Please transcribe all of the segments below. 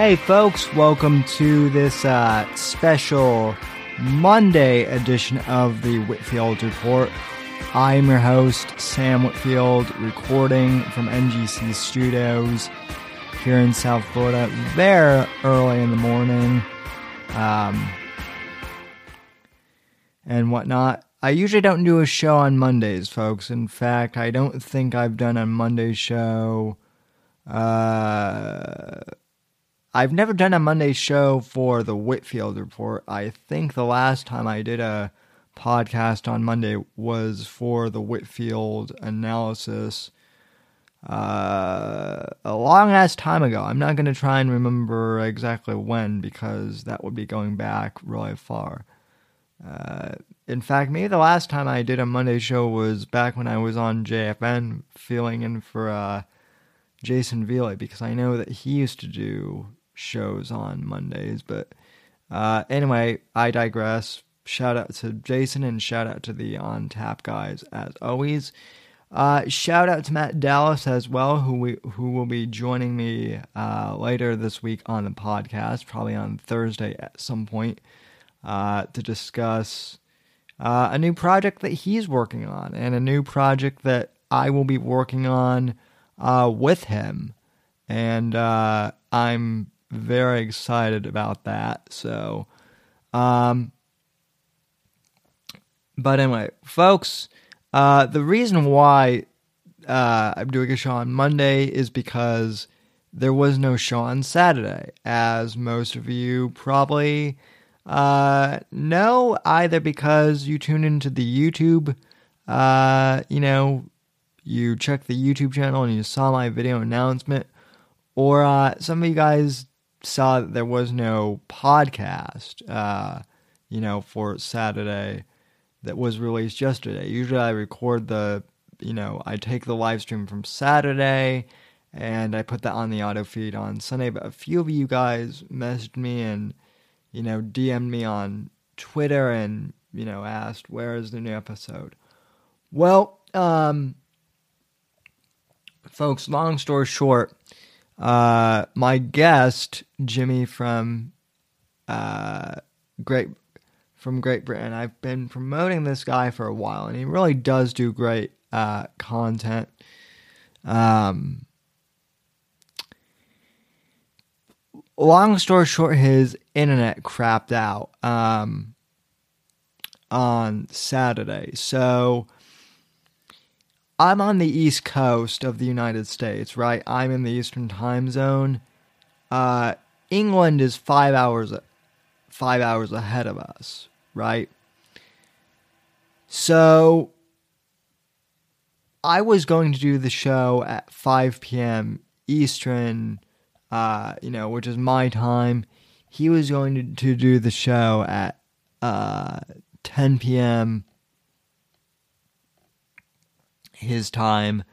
Hey, folks, welcome to this uh, special Monday edition of the Whitfield Report. I'm your host, Sam Whitfield, recording from NGC Studios here in South Florida, very early in the morning, um, and whatnot. I usually don't do a show on Mondays, folks. In fact, I don't think I've done a Monday show. Uh, I've never done a Monday show for the Whitfield Report. I think the last time I did a podcast on Monday was for the Whitfield analysis uh, a long ass time ago. I'm not going to try and remember exactly when because that would be going back really far. Uh, in fact, maybe the last time I did a Monday show was back when I was on JFN filling in for uh, Jason Veely because I know that he used to do shows on Mondays. But uh, anyway, I digress. Shout out to Jason and shout out to the On Tap guys as always. Uh, shout out to Matt Dallas as well, who we, who will be joining me uh, later this week on the podcast, probably on Thursday at some point, uh, to discuss uh, a new project that he's working on and a new project that I will be working on uh, with him, and uh, I'm very excited about that. So, um, but anyway, folks, uh, the reason why uh, I'm doing a show on Monday is because there was no show on Saturday, as most of you probably uh, know, either because you tuned into the YouTube, uh, you know, you checked the YouTube channel and you saw my video announcement, or uh, some of you guys saw that there was no podcast, uh, you know, for Saturday that was released yesterday. Usually I record the, you know, I take the live stream from Saturday and I put that on the auto feed on Sunday. But a few of you guys messaged me and, you know, DM'd me on Twitter and, you know, asked, where is the new episode? Well, um, folks, long story short, uh, my guest, Jimmy from uh, Great from Great Britain, I've been promoting this guy for a while, and he really does do great uh, content. Um, long story short, his internet crapped out um, on Saturday, so I'm on the East Coast of the United States, right? I'm in the Eastern Time Zone. Uh, England is five hours five hours ahead of us, right? So I was going to do the show at 5 p.m. Eastern, uh, you know, which is my time. He was going to, to do the show at uh, 10 p.m his time.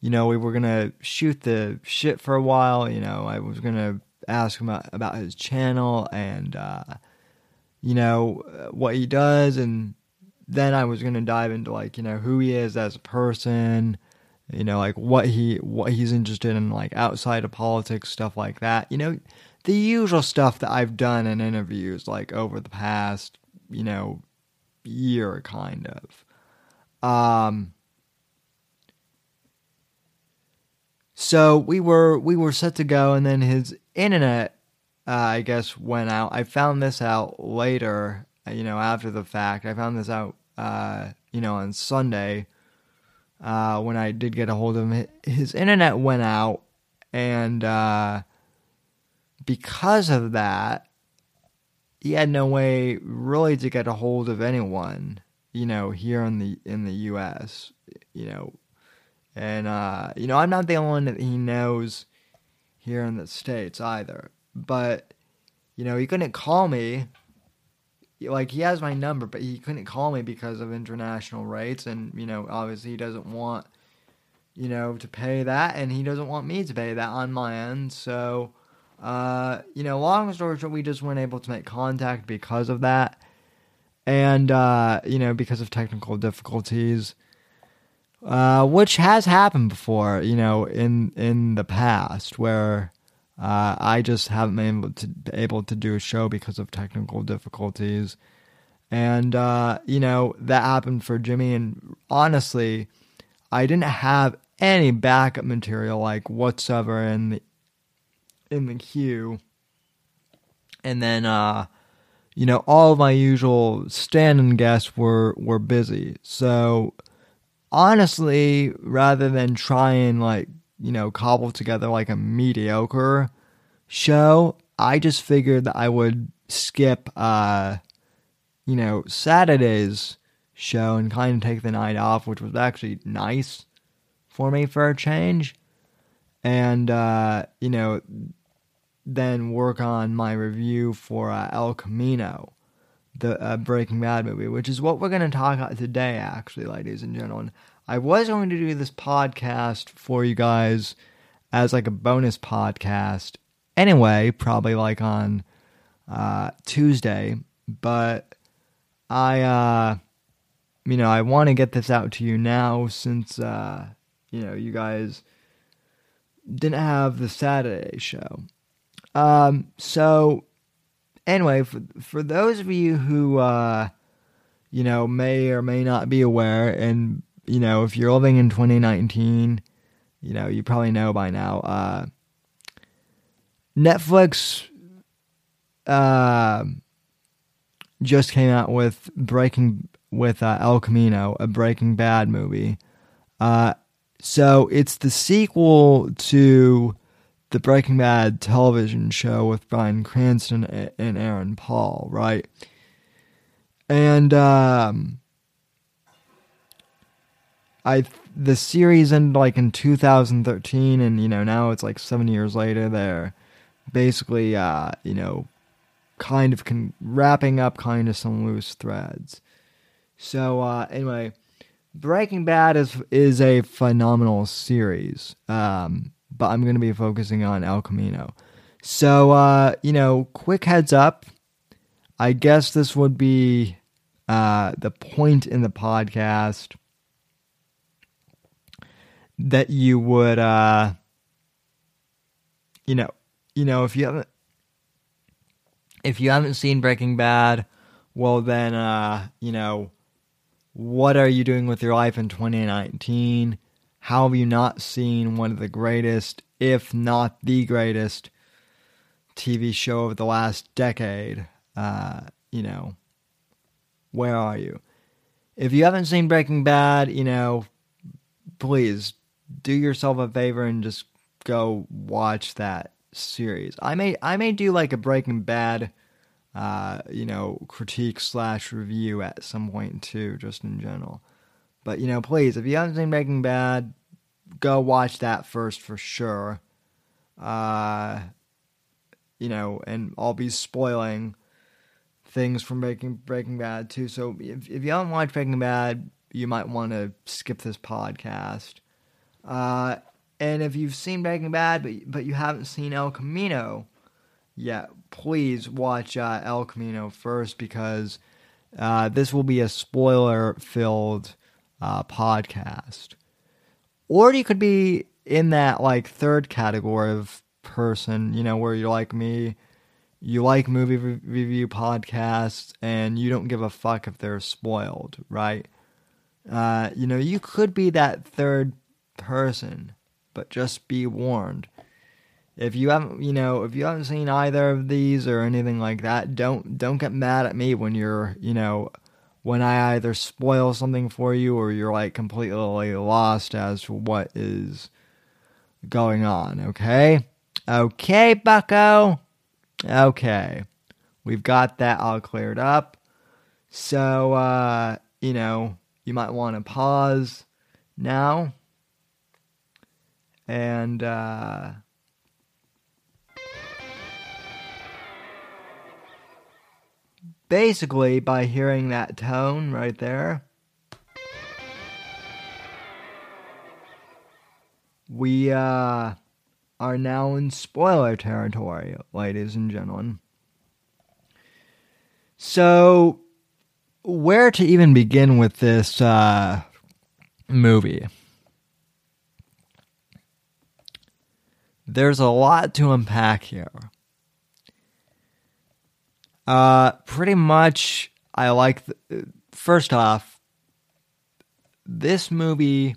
You know, we were gonna shoot the shit for a while. You know, I was gonna ask him about, his channel and uh, you know what he does, and then I was gonna dive into like you know who he is as a person. You know, like what he what he's interested in, like outside of politics, stuff like that. You know, the usual stuff that I've done in interviews, like over the past, you know, year, kind of. Um, So we were we were set to go, and then his internet, uh, I guess, went out. I found this out later, uh, you know, after the fact. I found this out, uh, you know, on Sunday uh, when I did get a hold of him. His internet went out, and uh, because of that, he had no way really to get a hold of anyone, you know, here in the in the U.S. You know, and, uh, you know, I'm not the only one that he knows here in the States either. But, you know, he couldn't call me. Like, he has my number, but he couldn't call me because of international rates. And, you know, obviously he doesn't want, you know, to pay that. And he doesn't want me to pay that on my end. So, uh, you know, long story short, we just weren't able to make contact because of that. And, uh, you know, because of technical difficulties uh, which has happened before, you know, in in the past, where Uh, I just haven't been able to able to do a show because of technical difficulties, and uh, you know that happened for Jimmy. And honestly, I didn't have any backup material like whatsoever in the in the queue. And then uh you know, all of my usual stand-in guests were were busy. So honestly, rather than try and like, you know, cobble together like a mediocre show, I just figured that I would skip uh you know, Saturday's show and kind of take the night off, which was actually nice for me for a change. And, uh, you know, then work on my review for uh, El Camino, the uh, Breaking Bad movie, which is what we're going to talk about today, actually, ladies and gentlemen. I was going to do this podcast for you guys as like a bonus podcast anyway, probably like on uh, Tuesday, but I, uh, you know, I want to get this out to you now since uh, you know, you guys didn't have the Saturday show. Um, so anyway, for for those of you who uh, you know may or may not be aware, and you know if you're living in 2019, you know you probably know by now. Uh, Netflix uh, just came out with Breaking with uh, El Camino, a Breaking Bad movie. Uh, so it's the sequel to the Breaking Bad television show with Bryan Cranston and Aaron Paul, right? And um, I the series ended like in 2013, and you know now it's like seven years later. They're basically uh, you know kind of con- wrapping up kind of some loose threads. So uh, anyway Breaking Bad is is a phenomenal series, um, but I'm going to be focusing on El Camino. So, uh, you know, quick heads up. I guess this would be uh, the point in the podcast that you would, uh, you know, you know, if you haven't, if you haven't seen Breaking Bad, well, then, uh, you know what are you doing with your life in 2019? How have you not seen one of the greatest, if not the greatest, TV show of the last decade? Uh, you know, where are you? If you haven't seen Breaking Bad, you know, please do yourself a favor and just go watch that series. I may I may do like a Breaking Bad uh, you know, critique slash review at some point too, just in general. But you know, please, if you haven't seen Breaking Bad, go watch that first for sure. Uh, you know, and I'll be spoiling things from Breaking Breaking Bad too. So if if you haven't watched Breaking Bad, you might want to skip this podcast. Uh, and if you've seen Breaking Bad, but but you haven't seen El Camino, yet, please watch uh, El Camino first because uh, this will be a spoiler filled uh, podcast. Or you could be in that like third category of person, you know, where you're like me, you like movie re- review podcasts and you don't give a fuck if they're spoiled, right? Uh, you know, you could be that third person, but just be warned if you haven't you know if you haven't seen either of these or anything like that don't don't get mad at me when you're you know when i either spoil something for you or you're like completely lost as to what is going on okay? Okay bucko. Okay. We've got that all cleared up. So uh you know you might want to pause now and uh basically by hearing that tone right there, we uh, are now in spoiler territory, ladies and gentlemen. So, where to even begin with this uh, movie? there's a lot to unpack here. Uh, pretty much, I like. The, first off, this movie.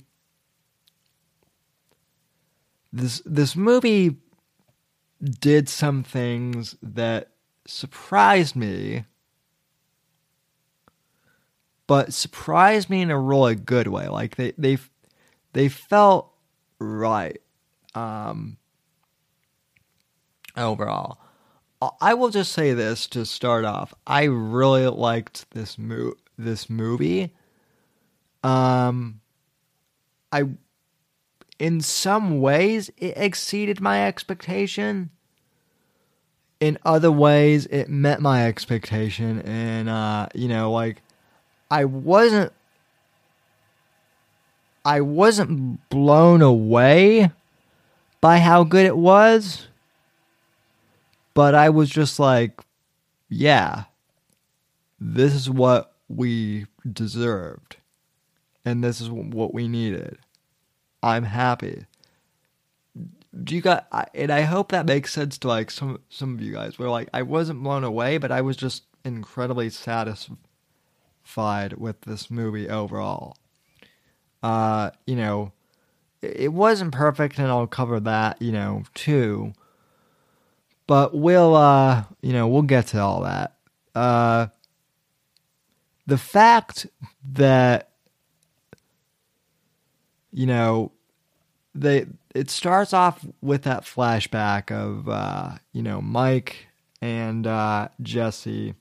This this movie did some things that surprised me, but surprised me in a really good way. Like they they they felt right um, overall. I will just say this to start off. I really liked this mo- this movie. Um I in some ways it exceeded my expectation. In other ways it met my expectation and uh you know like I wasn't I wasn't blown away by how good it was but I was just like, yeah, this is what we deserved. And this is what we needed. I'm happy. Do you got and I hope that makes sense to like some some of you guys where like I wasn't blown away, but I was just incredibly satisfied with this movie overall. Uh, you know, it wasn't perfect and I'll cover that, you know, too. But we'll, uh, you know, we'll get to all that. Uh, the fact that, you know, they it starts off with that flashback of, uh, you know, Mike and uh, Jesse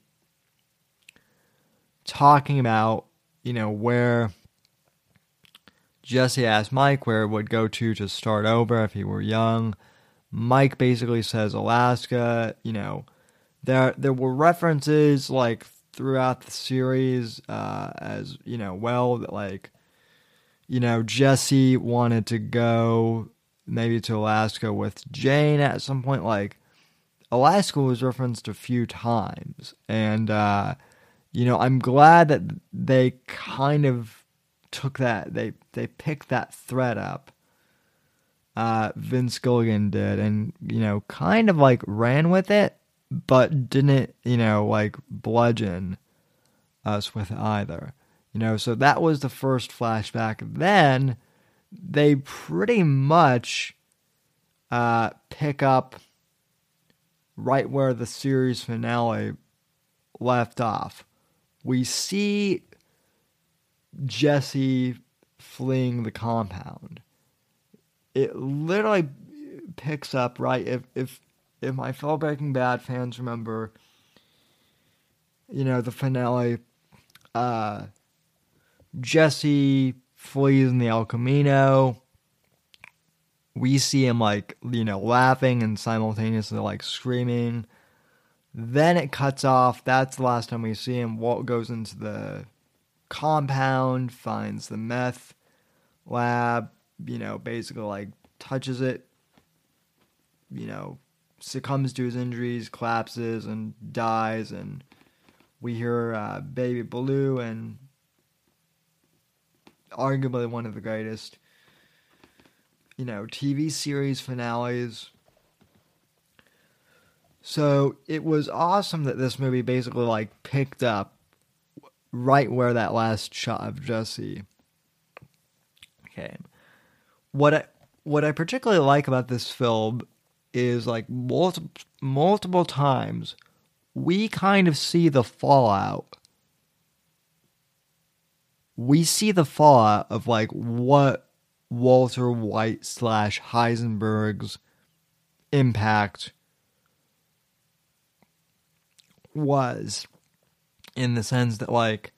talking about, you know, where Jesse asked Mike where it would go to to start over if he were young. Mike basically says Alaska. You know, there there were references like throughout the series uh, as you know well that like you know Jesse wanted to go maybe to Alaska with Jane at some point. Like Alaska was referenced a few times, and uh, you know I'm glad that they kind of took that they they picked that thread up uh, Vince Gilligan did, and you know, kind of like ran with it, but didn't you know like bludgeon us with either. You know, so that was the first flashback. Then they pretty much uh, pick up right where the series finale left off. We see Jesse fleeing the compound it literally picks up right if if if my fellow Breaking Bad fans remember, you know the finale, uh, Jesse flees in the El Camino. We see him like you know laughing and simultaneously like screaming. Then it cuts off. That's the last time we see him. Walt goes into the compound, finds the meth lab, you know, basically like touches it, you know, succumbs to his injuries, collapses, and dies. And we hear uh, Baby Blue and arguably one of the greatest, you know, TV series finales. So it was awesome that this movie basically like picked up right where that last shot of Jesse came what I what I particularly like about this film is like multiple multiple times we kind of see the fallout. We see the fallout of like what Walter White slash Heisenberg's impact was in the sense that like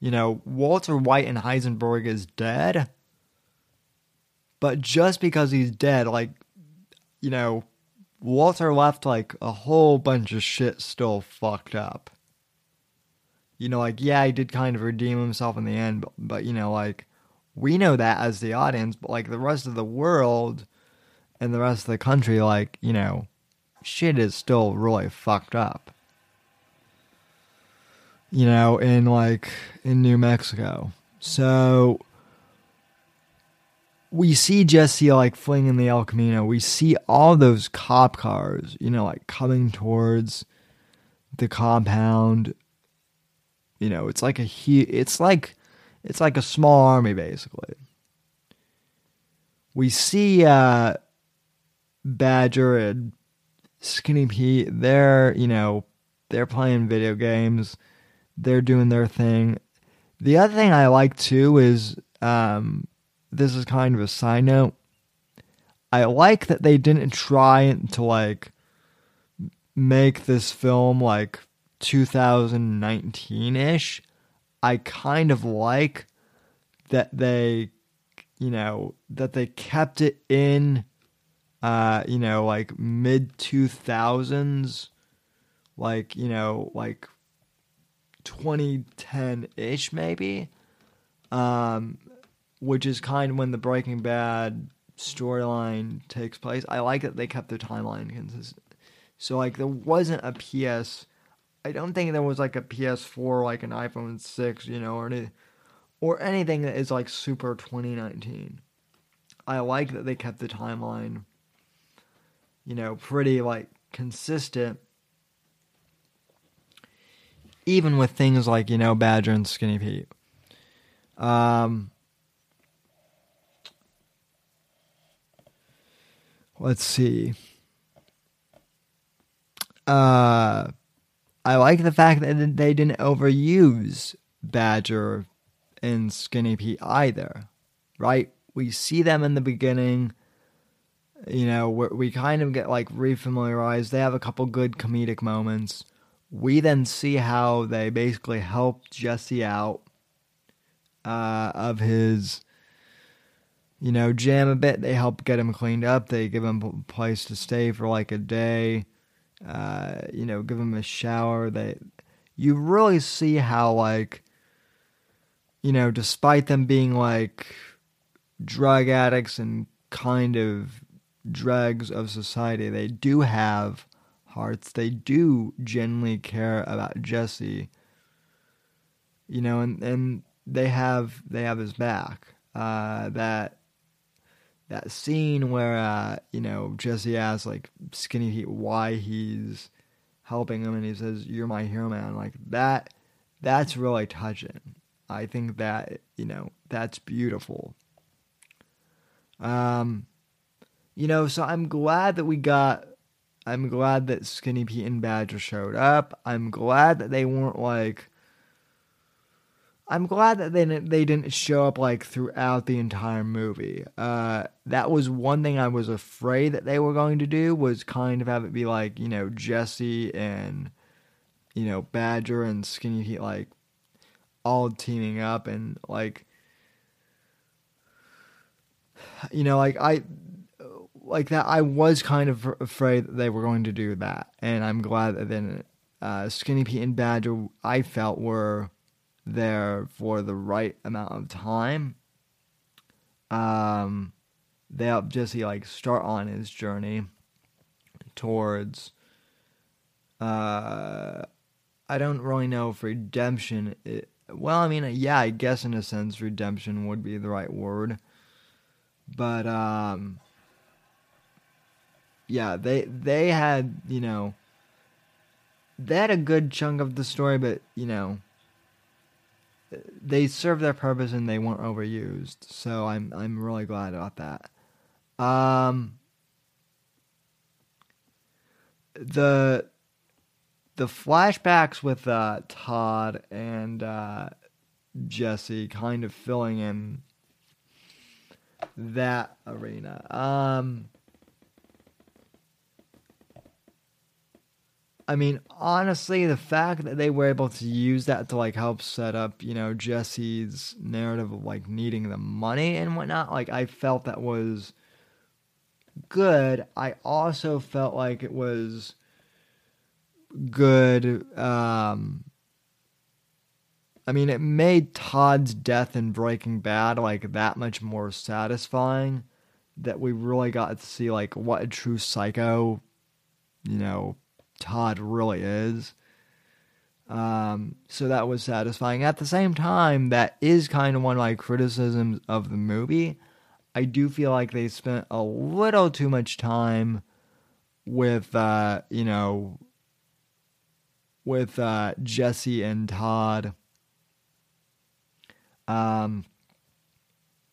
you know Walter White and Heisenberg is dead but just because he's dead, like, you know, Walter left like a whole bunch of shit still fucked up. You know, like, yeah, he did kind of redeem himself in the end, but, but you know, like, we know that as the audience, but like the rest of the world and the rest of the country, like, you know, shit is still really fucked up. You know, in like in New Mexico. So we see Jesse like flinging the El Camino. We see all those cop cars, you know, like coming towards the compound. You know, it's like a he. It's like it's like a small army basically. We see uh, Badger and Skinny Pete. They're you know they're playing video games. They're doing their thing. The other thing I like too is um, this is kind of a side note. I like that they didn't try to like make this film like 2019 ish. I kind of like that they, you know, that they kept it in, uh, you know, like mid 2000s, like, you know, like 2010 ish maybe. Um, which is kind of when the Breaking Bad storyline takes place. I like that they kept their timeline consistent. So like there wasn't a PS. I don't think there was like a PS4, like an iPhone six, you know, or any, or anything that is like super 2019. I like that they kept the timeline, you know, pretty like consistent. Even with things like you know Badger and Skinny Pete. Um, let's see. Uh, I like the fact that they didn't overuse Badger and Skinny Pete either, right? We see them in the beginning. You know, we kind of get like refamiliarized. They have a couple good comedic moments. We then see how they basically help Jesse out uh, of his you know, jam a bit. They help get him cleaned up. They give him a place to stay for like a day. Uh, you know, give him a shower. They, you really see how like, you know, despite them being like drug addicts and kind of dregs of society, they do have hearts. They do genuinely care about Jesse. You know, and and they have they have his back. Uh, that that scene where uh, you know Jesse asks like Skinny Pete why he's helping him, and he says, "You're my hero, man." Like that, that's really touching. I think that you know that's beautiful. Um, you know, so I'm glad that we got. I'm glad that Skinny Pete and Badger showed up. I'm glad that they weren't like I'm glad that they didn't, they didn't show up like throughout the entire movie. Uh, that was one thing I was afraid that they were going to do was kind of have it be like you know Jesse and you know Badger and Skinny Pete like all teaming up and like you know like I like that I was kind of afraid that they were going to do that and I'm glad that then uh, Skinny Pete and Badger I felt were there for the right amount of time. Um, they help Jesse like start on his journey towards. Uh, I don't really know if redemption. It, well, I mean, yeah, I guess in a sense, redemption would be the right word, but um, yeah, they they had you know. They had a good chunk of the story, but you know, they served their purpose and they weren't overused. So I'm I'm really glad about that. Um, the the flashbacks with uh, Todd and uh, Jesse kind of filling in that arena. Um, I mean, honestly, the fact that they were able to use that to like help set up, you know, Jesse's narrative of like needing the money and whatnot, like I felt that was good. I also felt like it was good. Um, I mean, it made Todd's death in Breaking Bad like that much more satisfying. That we really got to see like what a true psycho, you know, Todd really is. Um, so that was satisfying. At the same time, that is kind of one of my criticisms of the movie. I do feel like they spent a little too much time with uh, you know with uh, Jesse and Todd. Um,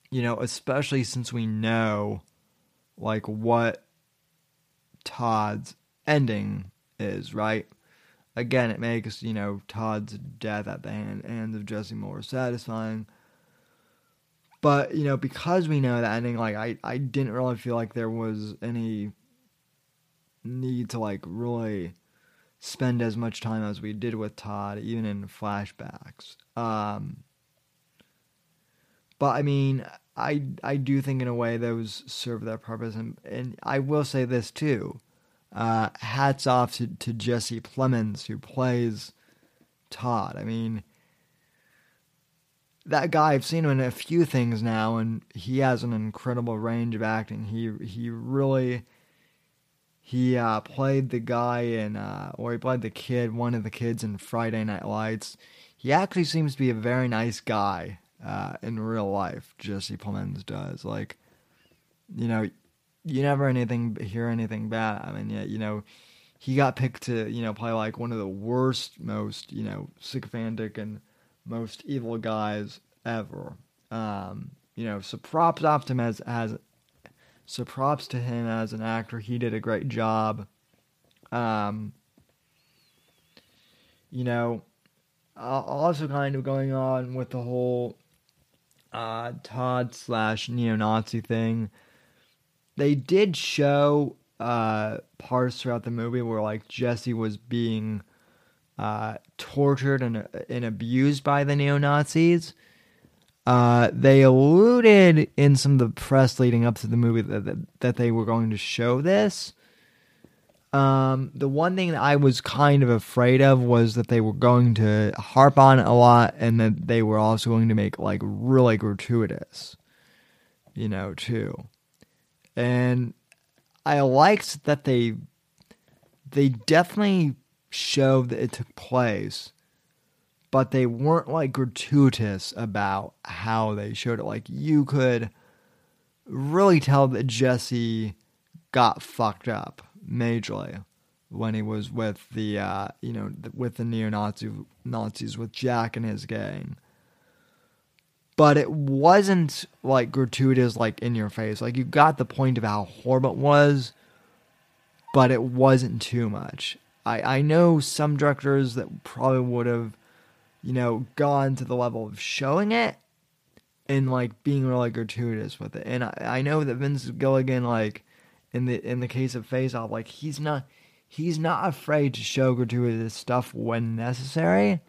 you know, especially since we know like what Todd's ending is, right? Again, it makes, you know, Todd's death at the hand, hands of Jesse more satisfying. But, you know, because we know that ending, like, I, I didn't really feel like there was any need to, like, really spend as much time as we did with Todd, even in flashbacks. Um, but, I mean, I, I do think in a way those serve their purpose. And, and I will say this, too. Uh, hats off to, to Jesse Plemons, who plays Todd. I mean, that guy I've seen him in a few things now, and he has an incredible range of acting. He he really he uh, played the guy in, uh, or he played the kid, one of the kids in Friday Night Lights. He actually seems to be a very nice guy uh, in real life. Jesse Plemons does like, you know, you never anything hear anything bad. I mean, yeah, you know, he got picked to you know play like one of the worst, most you know sycophantic and most evil guys ever. Um, you know, so props to him as as so props to him as an actor. He did a great job. Um, you know, also kind of going on with the whole uh, Todd slash neo-Nazi thing. They did show uh, parts throughout the movie where like Jesse was being uh, tortured and, and abused by the neo Nazis. Uh, they alluded in some of the press leading up to the movie that, that, that they were going to show this. Um, the one thing that I was kind of afraid of was that they were going to harp on a lot and that they were also going to make like really gratuitous, you know, too. And I liked that they they definitely showed that it took place, but they weren't like gratuitous about how they showed it. Like you could really tell that Jesse got fucked up majorly when he was with the uh, you know with the neo-Nazi Nazis with Jack and his gang. But it wasn't like gratuitous, like in your face. Like you got the point of how horrible it was, but it wasn't too much. I, I know some directors that probably would have, you know, gone to the level of showing it and like being really gratuitous with it. And I, I know that Vince Gilligan, like in the in the case of Face Off, like he's not he's not afraid to show gratuitous stuff when necessary.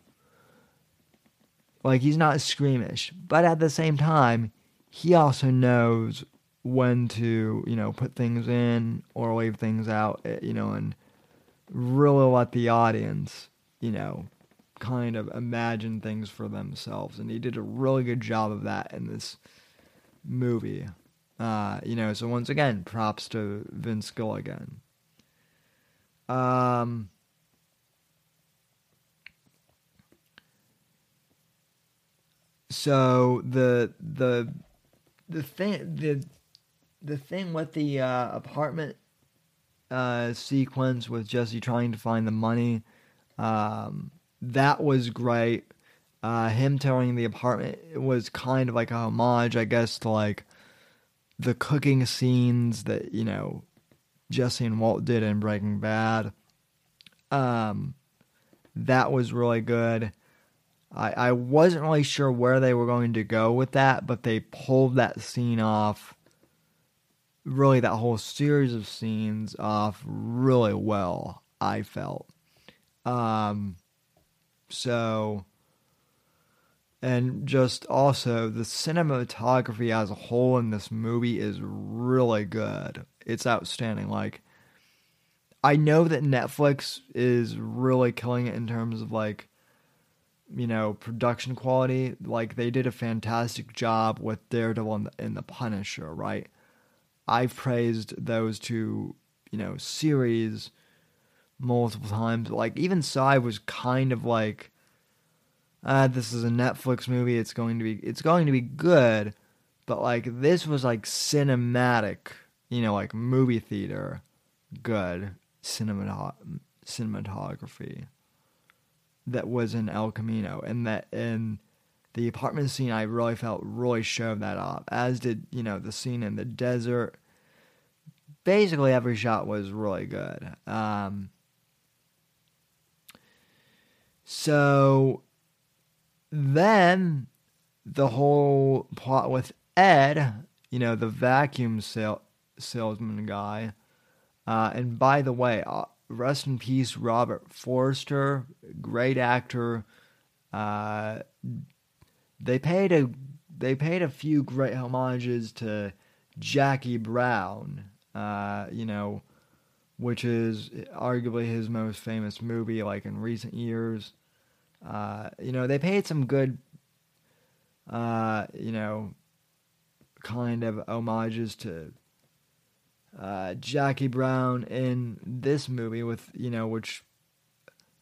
Like he's not squeamish, but at the same time, he also knows when to you know put things in or leave things out, eh, you know, and really let the audience, you know, kind of imagine things for themselves. And he did a really good job of that in this movie. Uh, you know, so once again, props to Vince Gilligan. Um, so the the the thing the the thing with the uh, apartment uh, sequence with Jesse trying to find the money. Um, that was great. Uh, him touring the apartment was kind of like a homage, I guess, to like the cooking scenes that you know Jesse and Walt did in Breaking Bad. Um, that was really good. I I wasn't really sure where they were going to go with that, but they pulled that scene off really that whole series of scenes off really well, I felt. Um, so, and just also the cinematography as a whole in this movie is really good. It's outstanding. Like, I know that Netflix is really killing it in terms of like, you know, production quality. Like, they did a fantastic job with Daredevil and the, and the Punisher, right? I've praised those two, you know, series multiple times. Like even Psy was kind of like, uh, this is a Netflix movie. It's going to be it's going to be good, but like this was like cinematic, you know, like movie theater, good cinemat- cinematography that was in El Camino, and that in the apartment scene, I really felt really showed that off. As did you know the scene in the desert. Basically, every shot was really good. Um, so then the whole plot with Ed, you know, the vacuum sale, salesman guy. Uh, and by the way, uh, rest in peace, Robert Forster, great actor. Uh, they paid a they paid a few great homages to Jackie Brown, uh, you know, which is arguably his most famous movie, like in recent years. Uh, you know, they paid some good, uh, you know, kind of homages to uh, Jackie Brown in this movie with you know which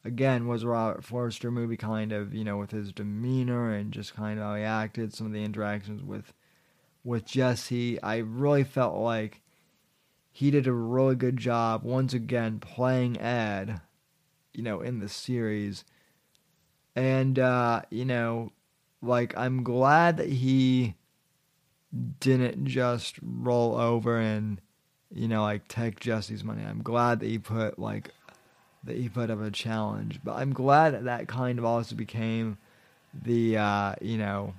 again was Robert Forster movie kind of you know with his demeanor and just kind of how he acted some of the interactions with with Jesse. I really felt like he did a really good job once again playing Ed you know in the series. And uh you know like I'm glad that he didn't just roll over and you know, like take Jesse's money. I'm glad that he put like that he put up a challenge, but I'm glad that that kind of also became the uh, you know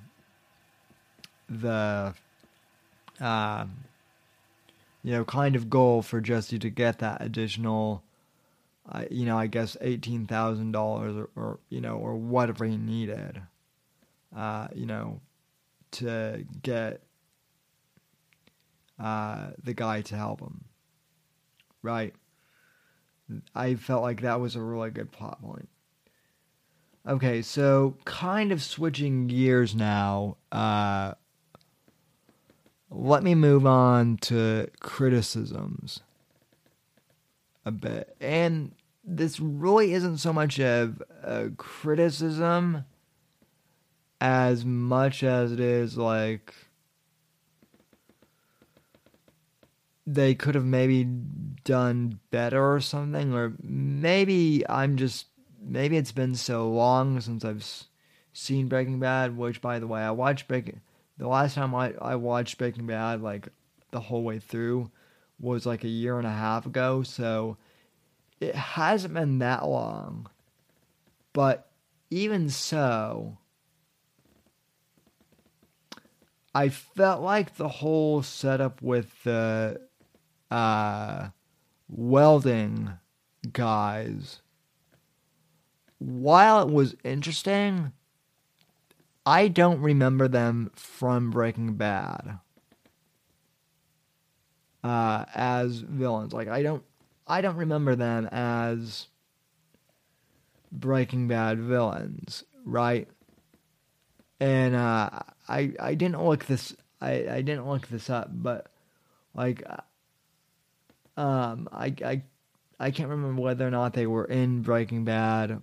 the uh, you know kind of goal for Jesse to get that additional. Uh, you know, I guess eighteen thousand dollars, or you know, or whatever he needed, uh, you know, to get uh, the guy to help him. Right. I felt like that was a really good plot point. Okay, so kind of switching gears now. Uh, let me move on to criticisms a bit. And this really isn't so much of a criticism as much as it is like they could have maybe done better or something or maybe I'm just maybe it's been so long since I've seen Breaking Bad which by the way I watched Breaking the last time I, I watched Breaking Bad like the whole way through was like a year and a half ago so it hasn't been that long. But even so I felt like the whole setup with the uh, welding guys, while it was interesting, I don't remember them from Breaking Bad uh, as villains. Like I don't, I don't remember them as Breaking Bad villains, right? And uh, I I didn't look this I, I didn't look this up, but like um, I, I, I can't remember whether or not they were in Breaking Bad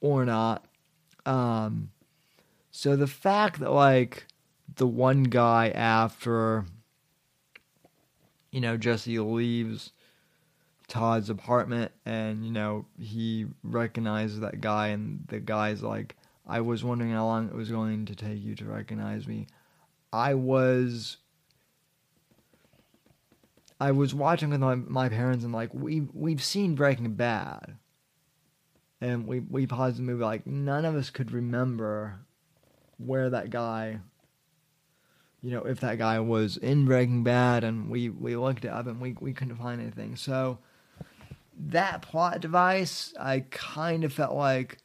or not. Um, so the fact that like the one guy after, you know, Jesse leaves Todd's apartment and you know he recognizes that guy and the guy's like, I was wondering how long it was going to take you to recognize me. I was I was watching with my, my parents and like we we've seen Breaking Bad, and we we paused the movie like none of us could remember where that guy, you know, if that guy was in Breaking Bad, and we we looked it up and we we couldn't find anything. So that plot device, I kind of felt like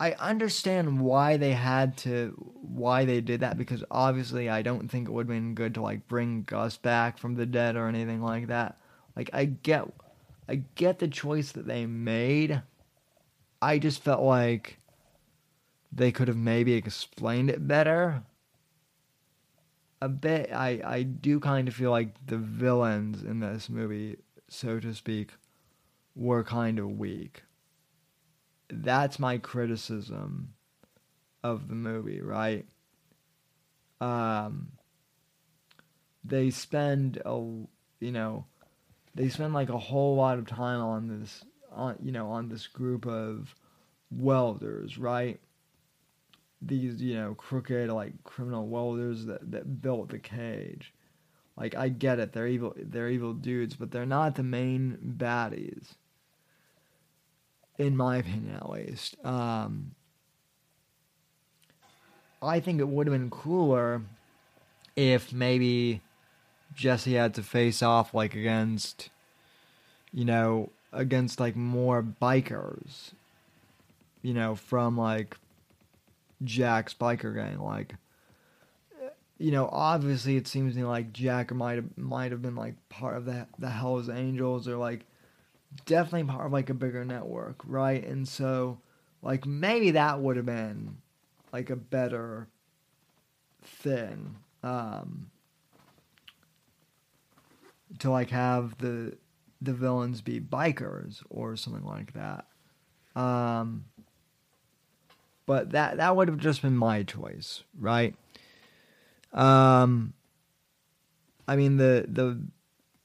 I understand why they had to why they did that because obviously I don't think it would have been good to like bring Gus back from the dead or anything like that. Like I get I get the choice that they made. I just felt like they could have maybe explained it better. A bit I I do kind of feel like the villains in this movie, so to speak, were kind of weak that's my criticism of the movie, right? Um, they spend a you know they spend like a whole lot of time on this on you know on this group of welders, right? These you know crooked like criminal welders that that built the cage. Like I get it, they're evil they're evil dudes, but they're not the main baddies. In my opinion at least. Um I think it would have been cooler if maybe Jesse had to face off like against, you know, against like more bikers, you know, from like Jack's biker gang. Like, you know, obviously it seems to me like Jack might have might have been like part of the the Hell's Angels or like definitely part of like a bigger network, right? And so, like maybe that would have been like a better thing. Um, to like have the the villains be bikers or something like that. Um, but that that would have just been my choice, right? Um, I mean the the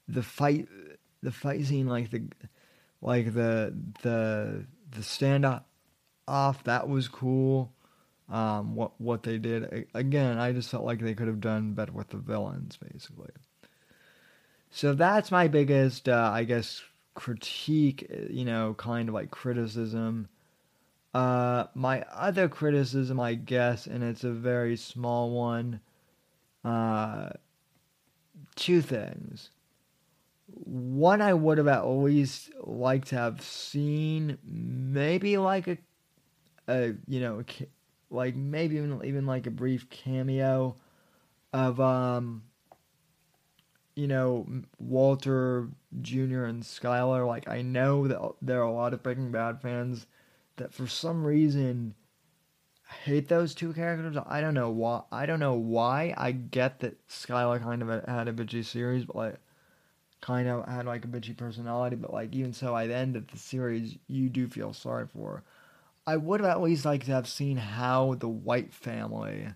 the fight the fight scene like the like the the the stand off that was cool. Um, what what they did again, I just felt like they could have done better with the villains, basically. So that's my biggest, uh, I guess, critique, you know, kind of like criticism. Uh, my other criticism, I guess, and it's a very small one, uh, two things. One, I would have at least liked to have seen maybe like a, a you know, like maybe even, even like a brief cameo of, um, you know, Walter Jr. and Skyler, like I know that there are a lot of Breaking Bad fans that for some reason hate those two characters. I don't know why. I don't know why. I get that Skyler kind of had a bitchy series, but like kind of had like a bitchy personality. But like even so, at the end of the series, you do feel sorry for. I would have at least liked to have seen how the White family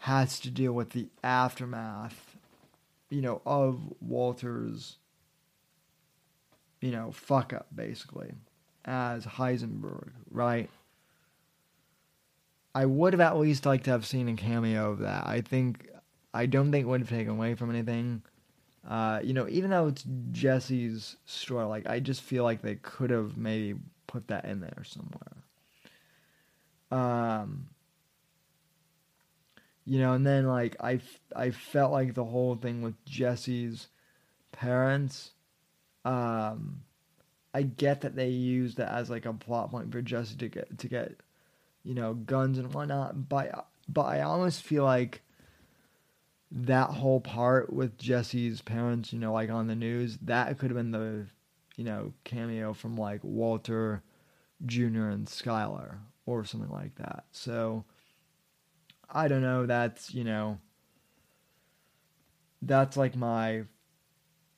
has to deal with the aftermath, you know, of Walter's, you know, fuck up, basically, as Heisenberg, right? I would have at least liked to have seen a cameo of that. I think, I don't think it would have taken away from anything. Uh, you know, even though it's Jesse's story, like, I just feel like they could have maybe put that in there somewhere. Um, you know, and then like I, I felt like the whole thing with Jesse's parents, um, I get that they used it as like a plot point for Jesse to get to get, you know, guns and whatnot. But but I almost feel like that whole part with Jesse's parents, you know, like on the news, that could have been the, you know, cameo from like Walter Jr. and Skyler or something like that. So I don't know, that's, you know, that's like my,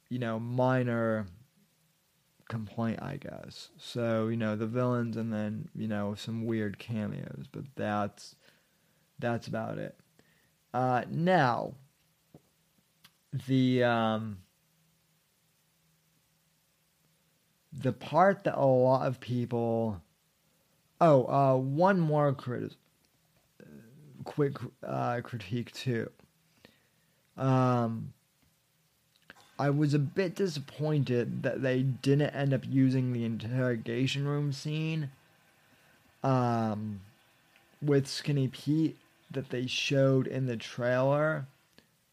you know, minor complaint, I guess. So, you know, the villains and then, you know, some weird cameos, but that's, that's about it. Uh, now, the, um, the part that a lot of people, oh, uh, one more criticism quick uh, critique too. Um, I was a bit disappointed that they didn't end up using the interrogation room scene um, with Skinny Pete that they showed in the trailer.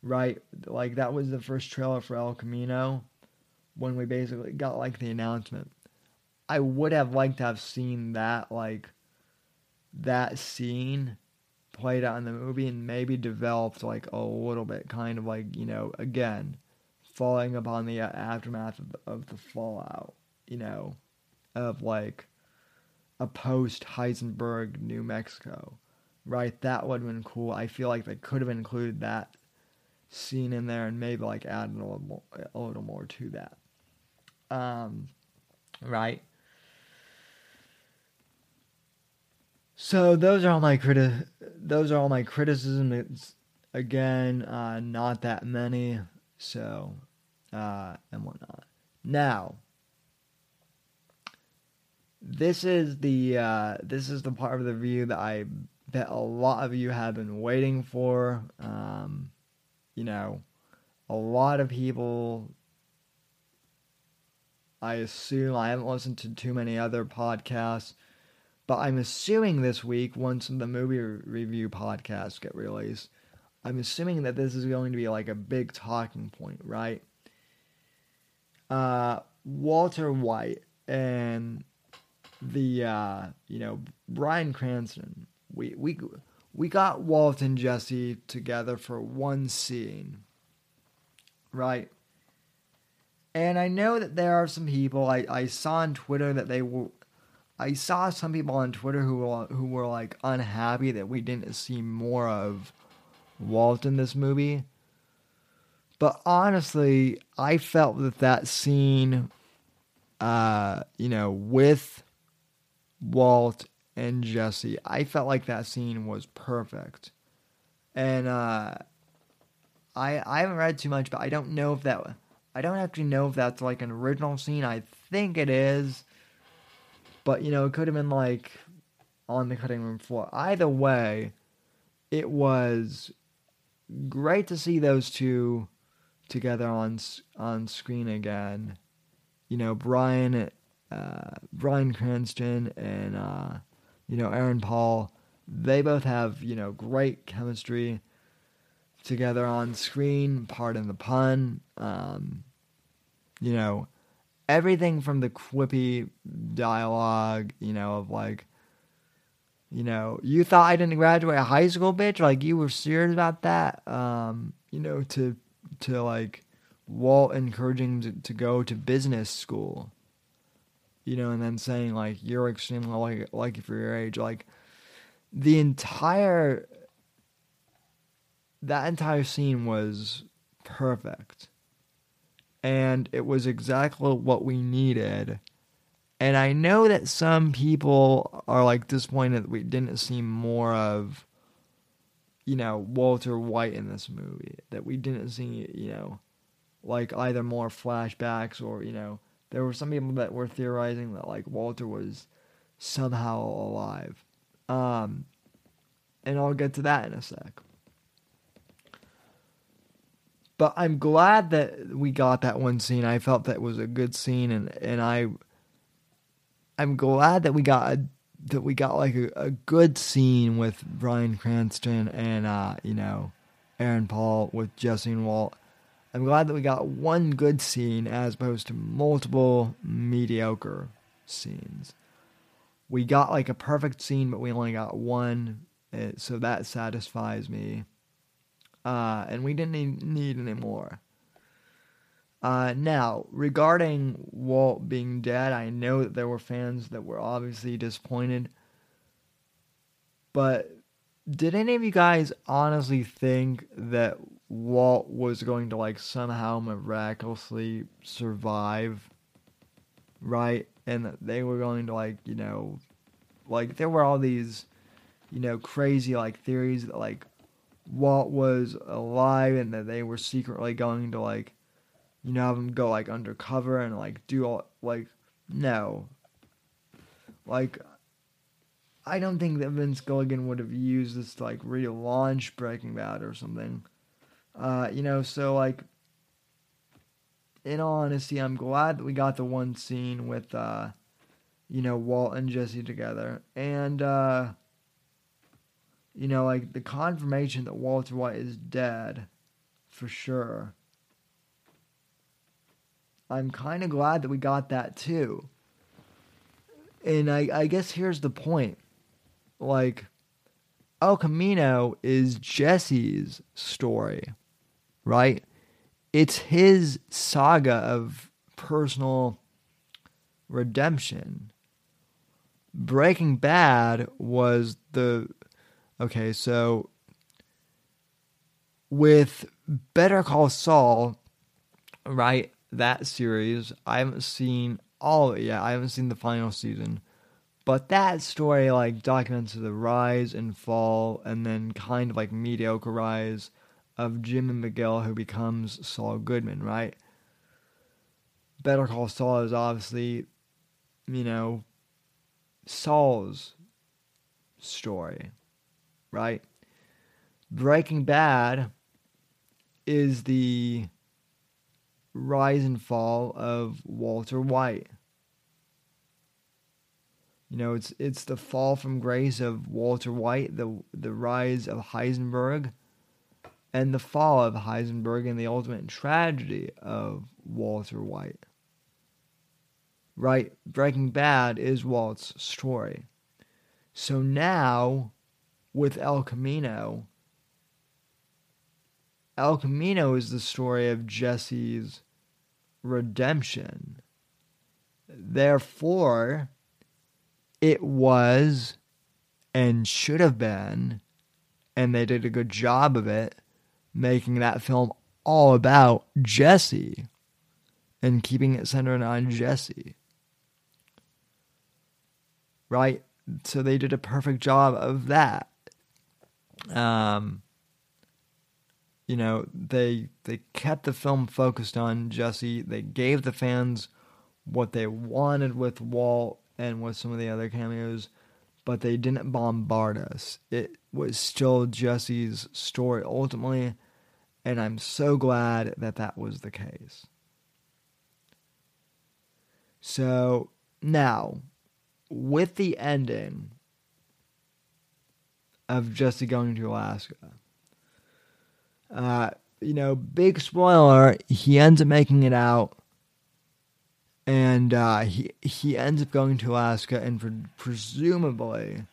Right? Like, that was the first trailer for El Camino when we basically got, like, the announcement. I would have liked to have seen that, like, that scene played out in the movie and maybe developed like a little bit, kind of like you know, again, falling upon the uh, aftermath of, of the fallout, you know, of like a post Heisenberg New Mexico, right? That would have been cool. I feel like they could have included that scene in there and maybe like added a little more, a little more to that. Um, right? So those are all my criti- those are all my criticisms. It's again uh, not that many, so uh, and whatnot. Now, this is the uh, this is the part of the review that I bet a lot of you have been waiting for. Um, you know, a lot of people. I assume I haven't listened to too many other podcasts, but I'm assuming this week, once the movie review podcasts get released, I'm assuming that this is going to be like a big talking point, right? Uh, Walter White and the uh, you know Bryan Cranston. We we we got Walt and Jesse together for one scene, right? And I know that there are some people I, I saw on Twitter that they were I saw some people on Twitter who were who were like unhappy that we didn't see more of Walt in this movie. But honestly, I felt that that scene, uh, you know, with Walt and Jesse, I felt like that scene was perfect. And uh, I I haven't read too much, but I don't know if that I don't actually know if that's like an original scene. I think it is, but you know, it could have been like on the cutting room floor. Either way, it was great to see those two together on on screen again. You know, Brian uh, Bryan Cranston and uh, you know Aaron Paul. They both have you know great chemistry together on screen. Pardon the pun. Um, you know, everything from the quippy dialogue. You know of like. You know, you thought I didn't graduate high school, bitch. Like you were serious about that. Um, you know, to to like Walt encouraging to, to go to business school you know, and then saying like you're extremely like like for your age, like the entire that entire scene was perfect. And it was exactly what we needed. And I know that some people are like disappointed that we didn't see more of you know, Walter White in this movie. That we didn't see, you know, like either more flashbacks or, you know, there were some people that were theorizing that like Walter was somehow alive. Um, and I'll get to that in a sec. But I'm glad that we got that one scene. I felt that was a good scene, and and I. I'm glad that we got a that we got like a, a good scene with Bryan Cranston and uh, you know, Aaron Paul with Jesse and Walt. I'm glad that we got one good scene as opposed to multiple mediocre scenes. We got like a perfect scene, but we only got one, so that satisfies me. Uh, and we didn't need, need any more. Uh, now, regarding Walt being dead, I know that there were fans that were obviously disappointed. But did any of you guys honestly think that Walt was going to like somehow miraculously survive, right? And they were going to like, you know, like there were all these, you know, crazy like theories that like Walt was alive and that they were secretly going to like, you know, have him go like undercover and like do all like no. Like I don't think that Vince Gilligan would have used this to like relaunch Breaking Bad or something. Uh, you know, so like, in all honesty, I'm glad that we got the one scene with, uh, you know, Walt and Jesse together. And, uh, you know, like the confirmation that Walter White is dead, for sure. I'm kind of glad that we got that too. And I, I guess here's the point. Like, El Camino is Jesse's story right? It's his saga of personal redemption. Breaking Bad was the okay, so with Better Call Saul, right? That series, I haven't seen all of it yet. I haven't seen the final season, But that story like documents the rise and fall and then kind of like mediocre rise of Jimmy McGill who becomes Saul Goodman, right? Better Call Saul is obviously, you know, Saul's story, right? Breaking Bad is the rise and fall of Walter White. You know, it's it's the fall from grace of Walter White, the the rise of Heisenberg, and the fall of Heisenberg and the ultimate tragedy of Walter White. Right, Breaking Bad is Walt's story. So now, with El Camino, El Camino is the story of Jesse's redemption. Therefore, it was and should have been, and they did a good job of it, making that film all about Jesse and keeping it centered on Jesse. Right? So they did a perfect job of that. Um, you know, they they kept the film focused on Jesse. They gave the fans what they wanted with Walt and with some of the other cameos, but they didn't bombard us. It was still Jesse's story ultimately, and I'm so glad that that was the case. So now, with the ending of Jesse going to Alaska, uh, you know, big spoiler, he ends up making it out. And uh, he he ends up going to Alaska and pre- presumably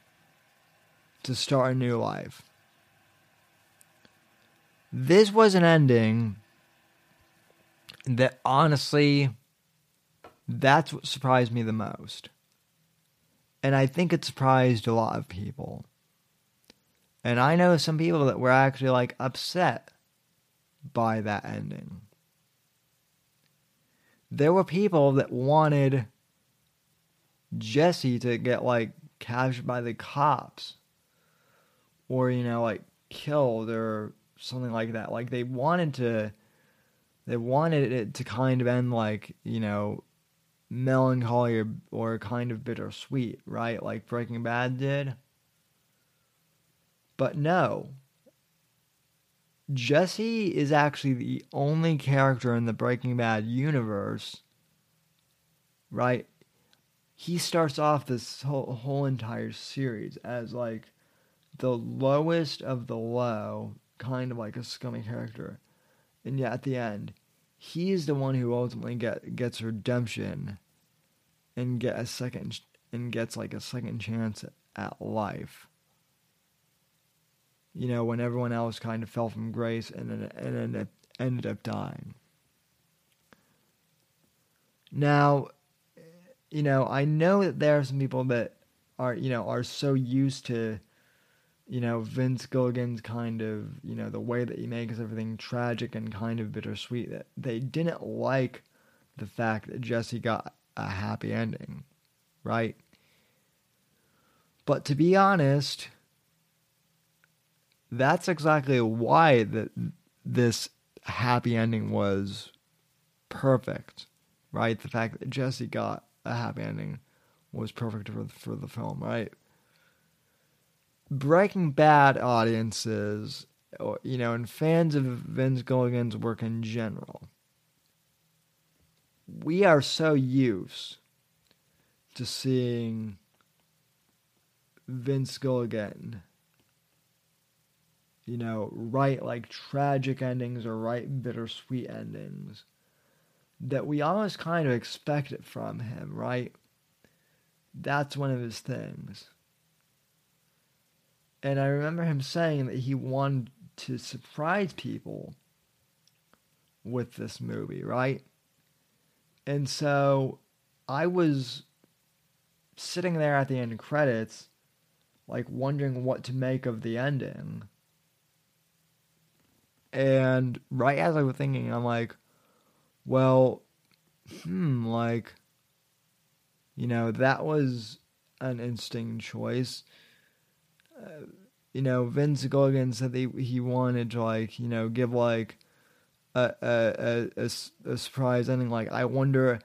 to start a new life. This was an ending that honestly, that's what surprised me the most. And I think it surprised a lot of people. And I know some people that were actually like upset by that ending. There were people that wanted Jesse to get like captured by the cops or you know like killed or something like that. Like they wanted to they wanted it to kind of end like, you know, melancholy or, or kind of bittersweet, right? Like Breaking Bad did. But no. Jesse is actually the only character in the Breaking Bad universe, right? He starts off this whole, whole entire series as like the lowest of the low, kind of like a scummy character. And yet at the end, he is the one who ultimately get gets redemption and get a second and gets like a second chance at life you know, when everyone else kind of fell from grace and and then ended up dying. Now, you know, I know that there are some people that are, you know, are so used to, you know, Vince Gilligan's kind of, you know, the way that he makes everything tragic and kind of bittersweet that they didn't like the fact that Jesse got a happy ending, right? But to be honest, that's exactly why that this happy ending was perfect, right? The fact that Jesse got a happy ending was perfect for for the film, right? Breaking Bad audiences, you know, and fans of Vince Gilligan's work in general, we are so used to seeing Vince Gilligan you know, write like tragic endings or write bittersweet endings that we almost kind of expect it from him, right? That's one of his things. And I remember him saying that he wanted to surprise people with this movie, right? And so I was sitting there at the end credits, like wondering what to make of the ending. And right as I was thinking, I'm like, well, hmm, like, you know, that was an interesting choice. Uh, you know, Vince Gilligan said that he, wanted to like you know give like a a, a, a, a surprise ending. Like I wonder.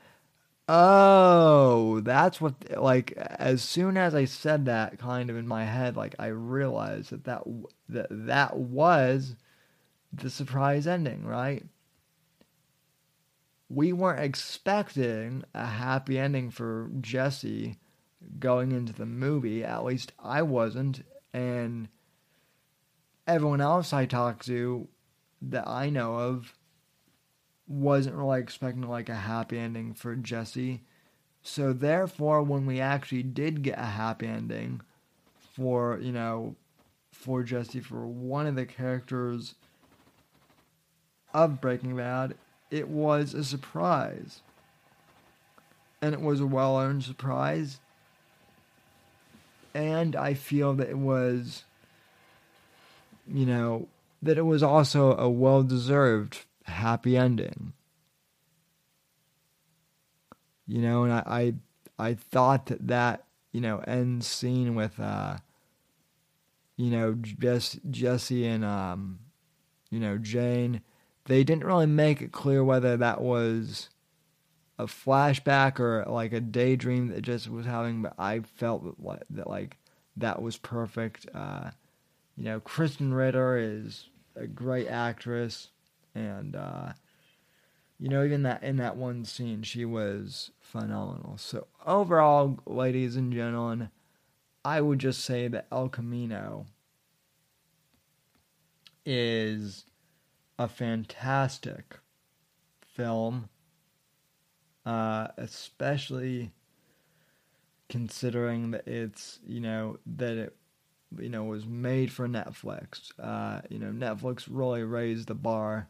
Oh, that's what like as soon as I said that kind of in my head like I realized that that that, that was the surprise ending, right? We weren't expecting a happy ending for Jesse going into the movie. At least I wasn't, and everyone else I talked to that I know of wasn't really expecting like a happy ending for Jesse. So therefore, when we actually did get a happy ending for you know for Jesse for one of the characters of Breaking Bad, it was a surprise. And it was a well earned surprise. And I feel that it was, you know, that it was also a well deserved happy ending. You know, and I, I, I thought that that, you know, end scene with, uh, you know, Jess, Jesse and, um, you know, Jane they didn't really make it clear whether that was a flashback or like a daydream that Jesse was having, but I felt that, that like that was perfect. Uh, you know, Krysten Ritter is a great actress, and uh, you know, even that in that one scene, she was phenomenal. So overall, ladies and gentlemen, I would just say that El Camino is a fantastic film, uh, especially considering that it's you know that it you know was made for Netflix. Uh, you know Netflix really raised the bar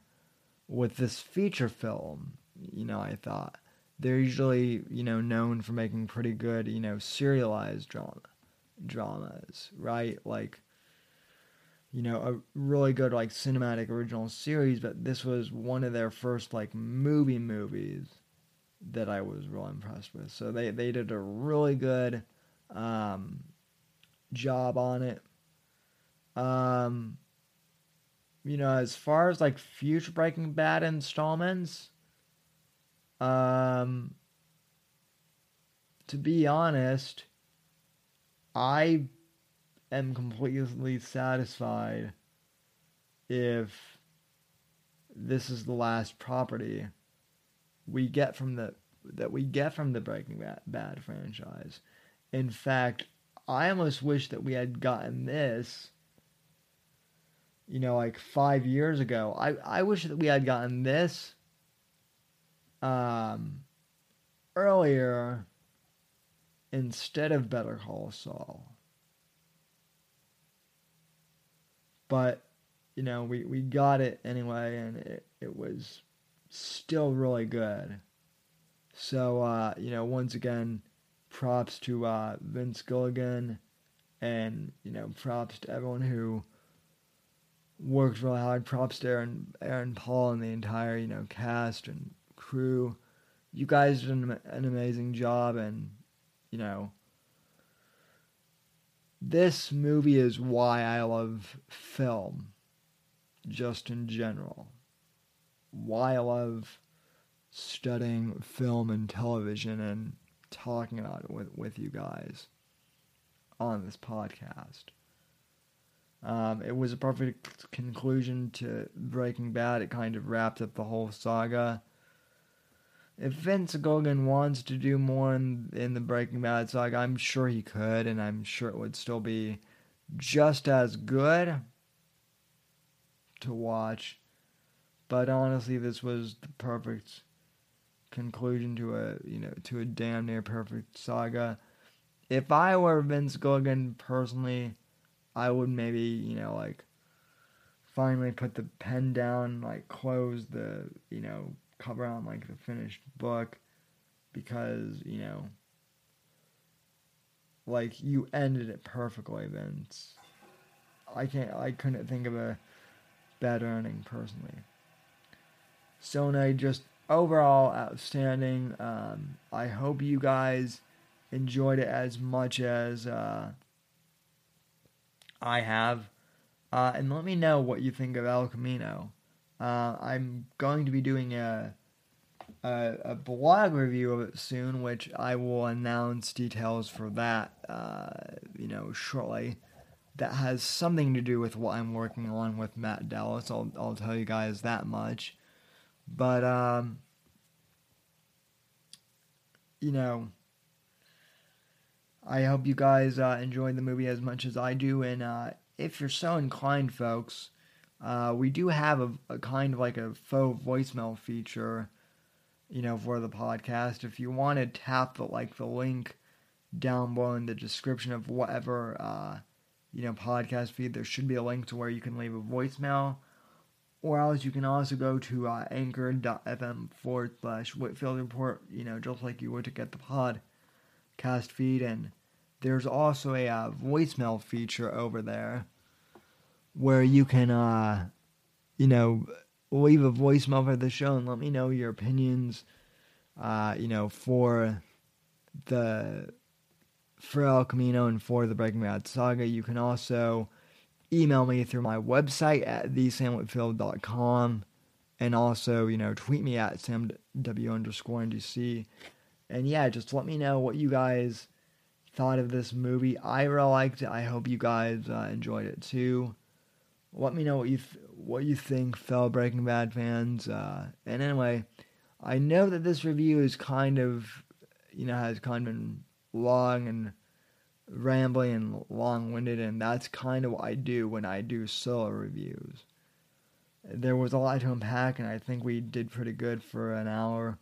with this feature film. You know I thought they're usually you know known for making pretty good you know serialized drama dramas, right? Like you know, a really good like cinematic original series, but this was one of their first like movie movies that I was real impressed with. So they they did a really good um, job on it. Um, you know, as far as like future Breaking Bad installments, um, to be honest, I am completely satisfied if this is the last property we get from the that we get from the Breaking Bad franchise. In fact, I almost wish that we had gotten this you know like 5 years ago. I I wish that we had gotten this um earlier instead of Better Call Saul. But, you know, we, we got it anyway, and it, it was still really good. So, uh, you know, once again, props to uh, Vince Gilligan, and, you know, props to everyone who worked really hard. Props to Aaron, Aaron Paul and the entire, you know, cast and crew. You guys did an, an amazing job, and, you know, this movie is why I love film, just in general. Why I love studying film and television and talking about it with, with you guys on this podcast. Um, it was a perfect conclusion to Breaking Bad. It kind of wrapped up the whole saga if Vince Gilligan wants to do more in, in the Breaking Bad saga, I'm sure he could, and I'm sure it would still be just as good to watch. But honestly, this was the perfect conclusion to a you know to a damn near perfect saga. If I were Vince Gilligan personally, I would maybe you know like finally put the pen down, like close the you know cover on like the finished book because you know like you ended it perfectly vince i can't i couldn't think of a better ending personally so no just overall outstanding um, i hope you guys enjoyed it as much as uh, I have. Uh, and let me know what you think of El Camino. Uh, I'm going to be doing a, a, a blog review of it soon, which I will announce details for that, uh, you know, shortly. That has something to do with what I'm working on with Matt Dallas. I'll I'll tell you guys that much. But um, you know, I hope you guys uh, enjoyed the movie as much as I do, and uh, if you're so inclined, folks, uh, we do have a, a, kind of like a faux voicemail feature, you know, for the podcast. If you want to tap the like the link down below in the description of whatever uh, you know podcast feed, there should be a link to where you can leave a voicemail. Or else you can also go to uh, anchor.fm forward slash Whitfield Report, you know, just like you would to get the podcast feed. And there's also a uh, voicemail feature over there where you can, uh, you know, leave a voicemail for the show and let me know your opinions, uh, you know, for the for El Camino and for the Breaking Bad saga. You can also email me through my website at thesamwhitfield.com and also, you know, tweet me at samw underscore ndc. And yeah, just let me know what you guys thought of this movie. I really liked it. I hope you guys uh, enjoyed it too. Let me know what you th- what you think, fellow Breaking Bad fans. Uh, and anyway, I know that this review is kind of, you know, has kind of been long and rambling and long winded, and that's kind of what I do when I do solo reviews. There was a lot to unpack, and I think we did pretty good for an hour.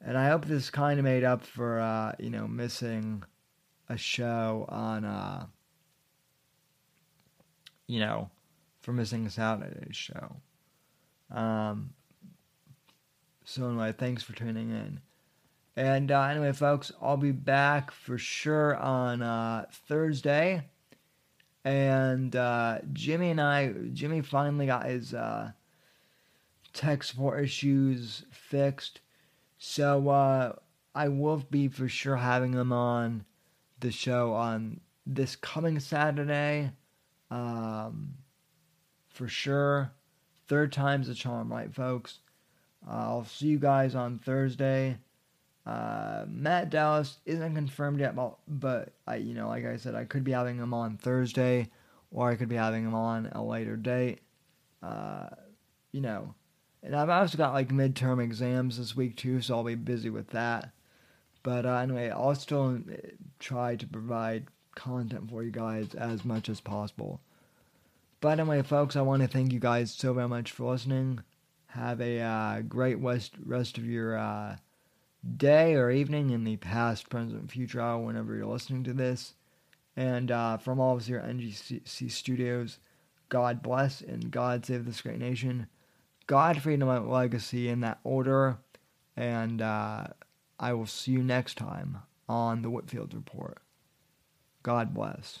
And I hope this kind of made up for, uh, you know, missing a show on, uh, you know, for missing a Saturday's show. Um, so anyway, thanks for tuning in. And uh, anyway, folks, I'll be back for sure on uh, Thursday. And uh, Jimmy and I, Jimmy finally got his uh, tech support issues fixed. So uh, I will be for sure having him on the show on this coming Saturday. Um, for sure. Third time's a charm, right, folks? I'll see you guys on Thursday. Uh, Matt Dallas isn't confirmed yet, but I, you know, like I said, I could be having him on Thursday, or I could be having him on a later date. Uh, you know, and I've also got like midterm exams this week too, so I'll be busy with that. But uh, anyway, I'll still uh, try to provide content for you guys as much as possible. But anyway, folks, I want to thank you guys so very much for listening. Have a uh, great rest rest of your uh, day or evening in the past, present, future hour, whenever you're listening to this. And uh, from all of us here at NGC Studios, God bless and God save this great nation. God, freedom, and legacy in that order. And uh, I will see you next time on the Whitfield Report. God bless.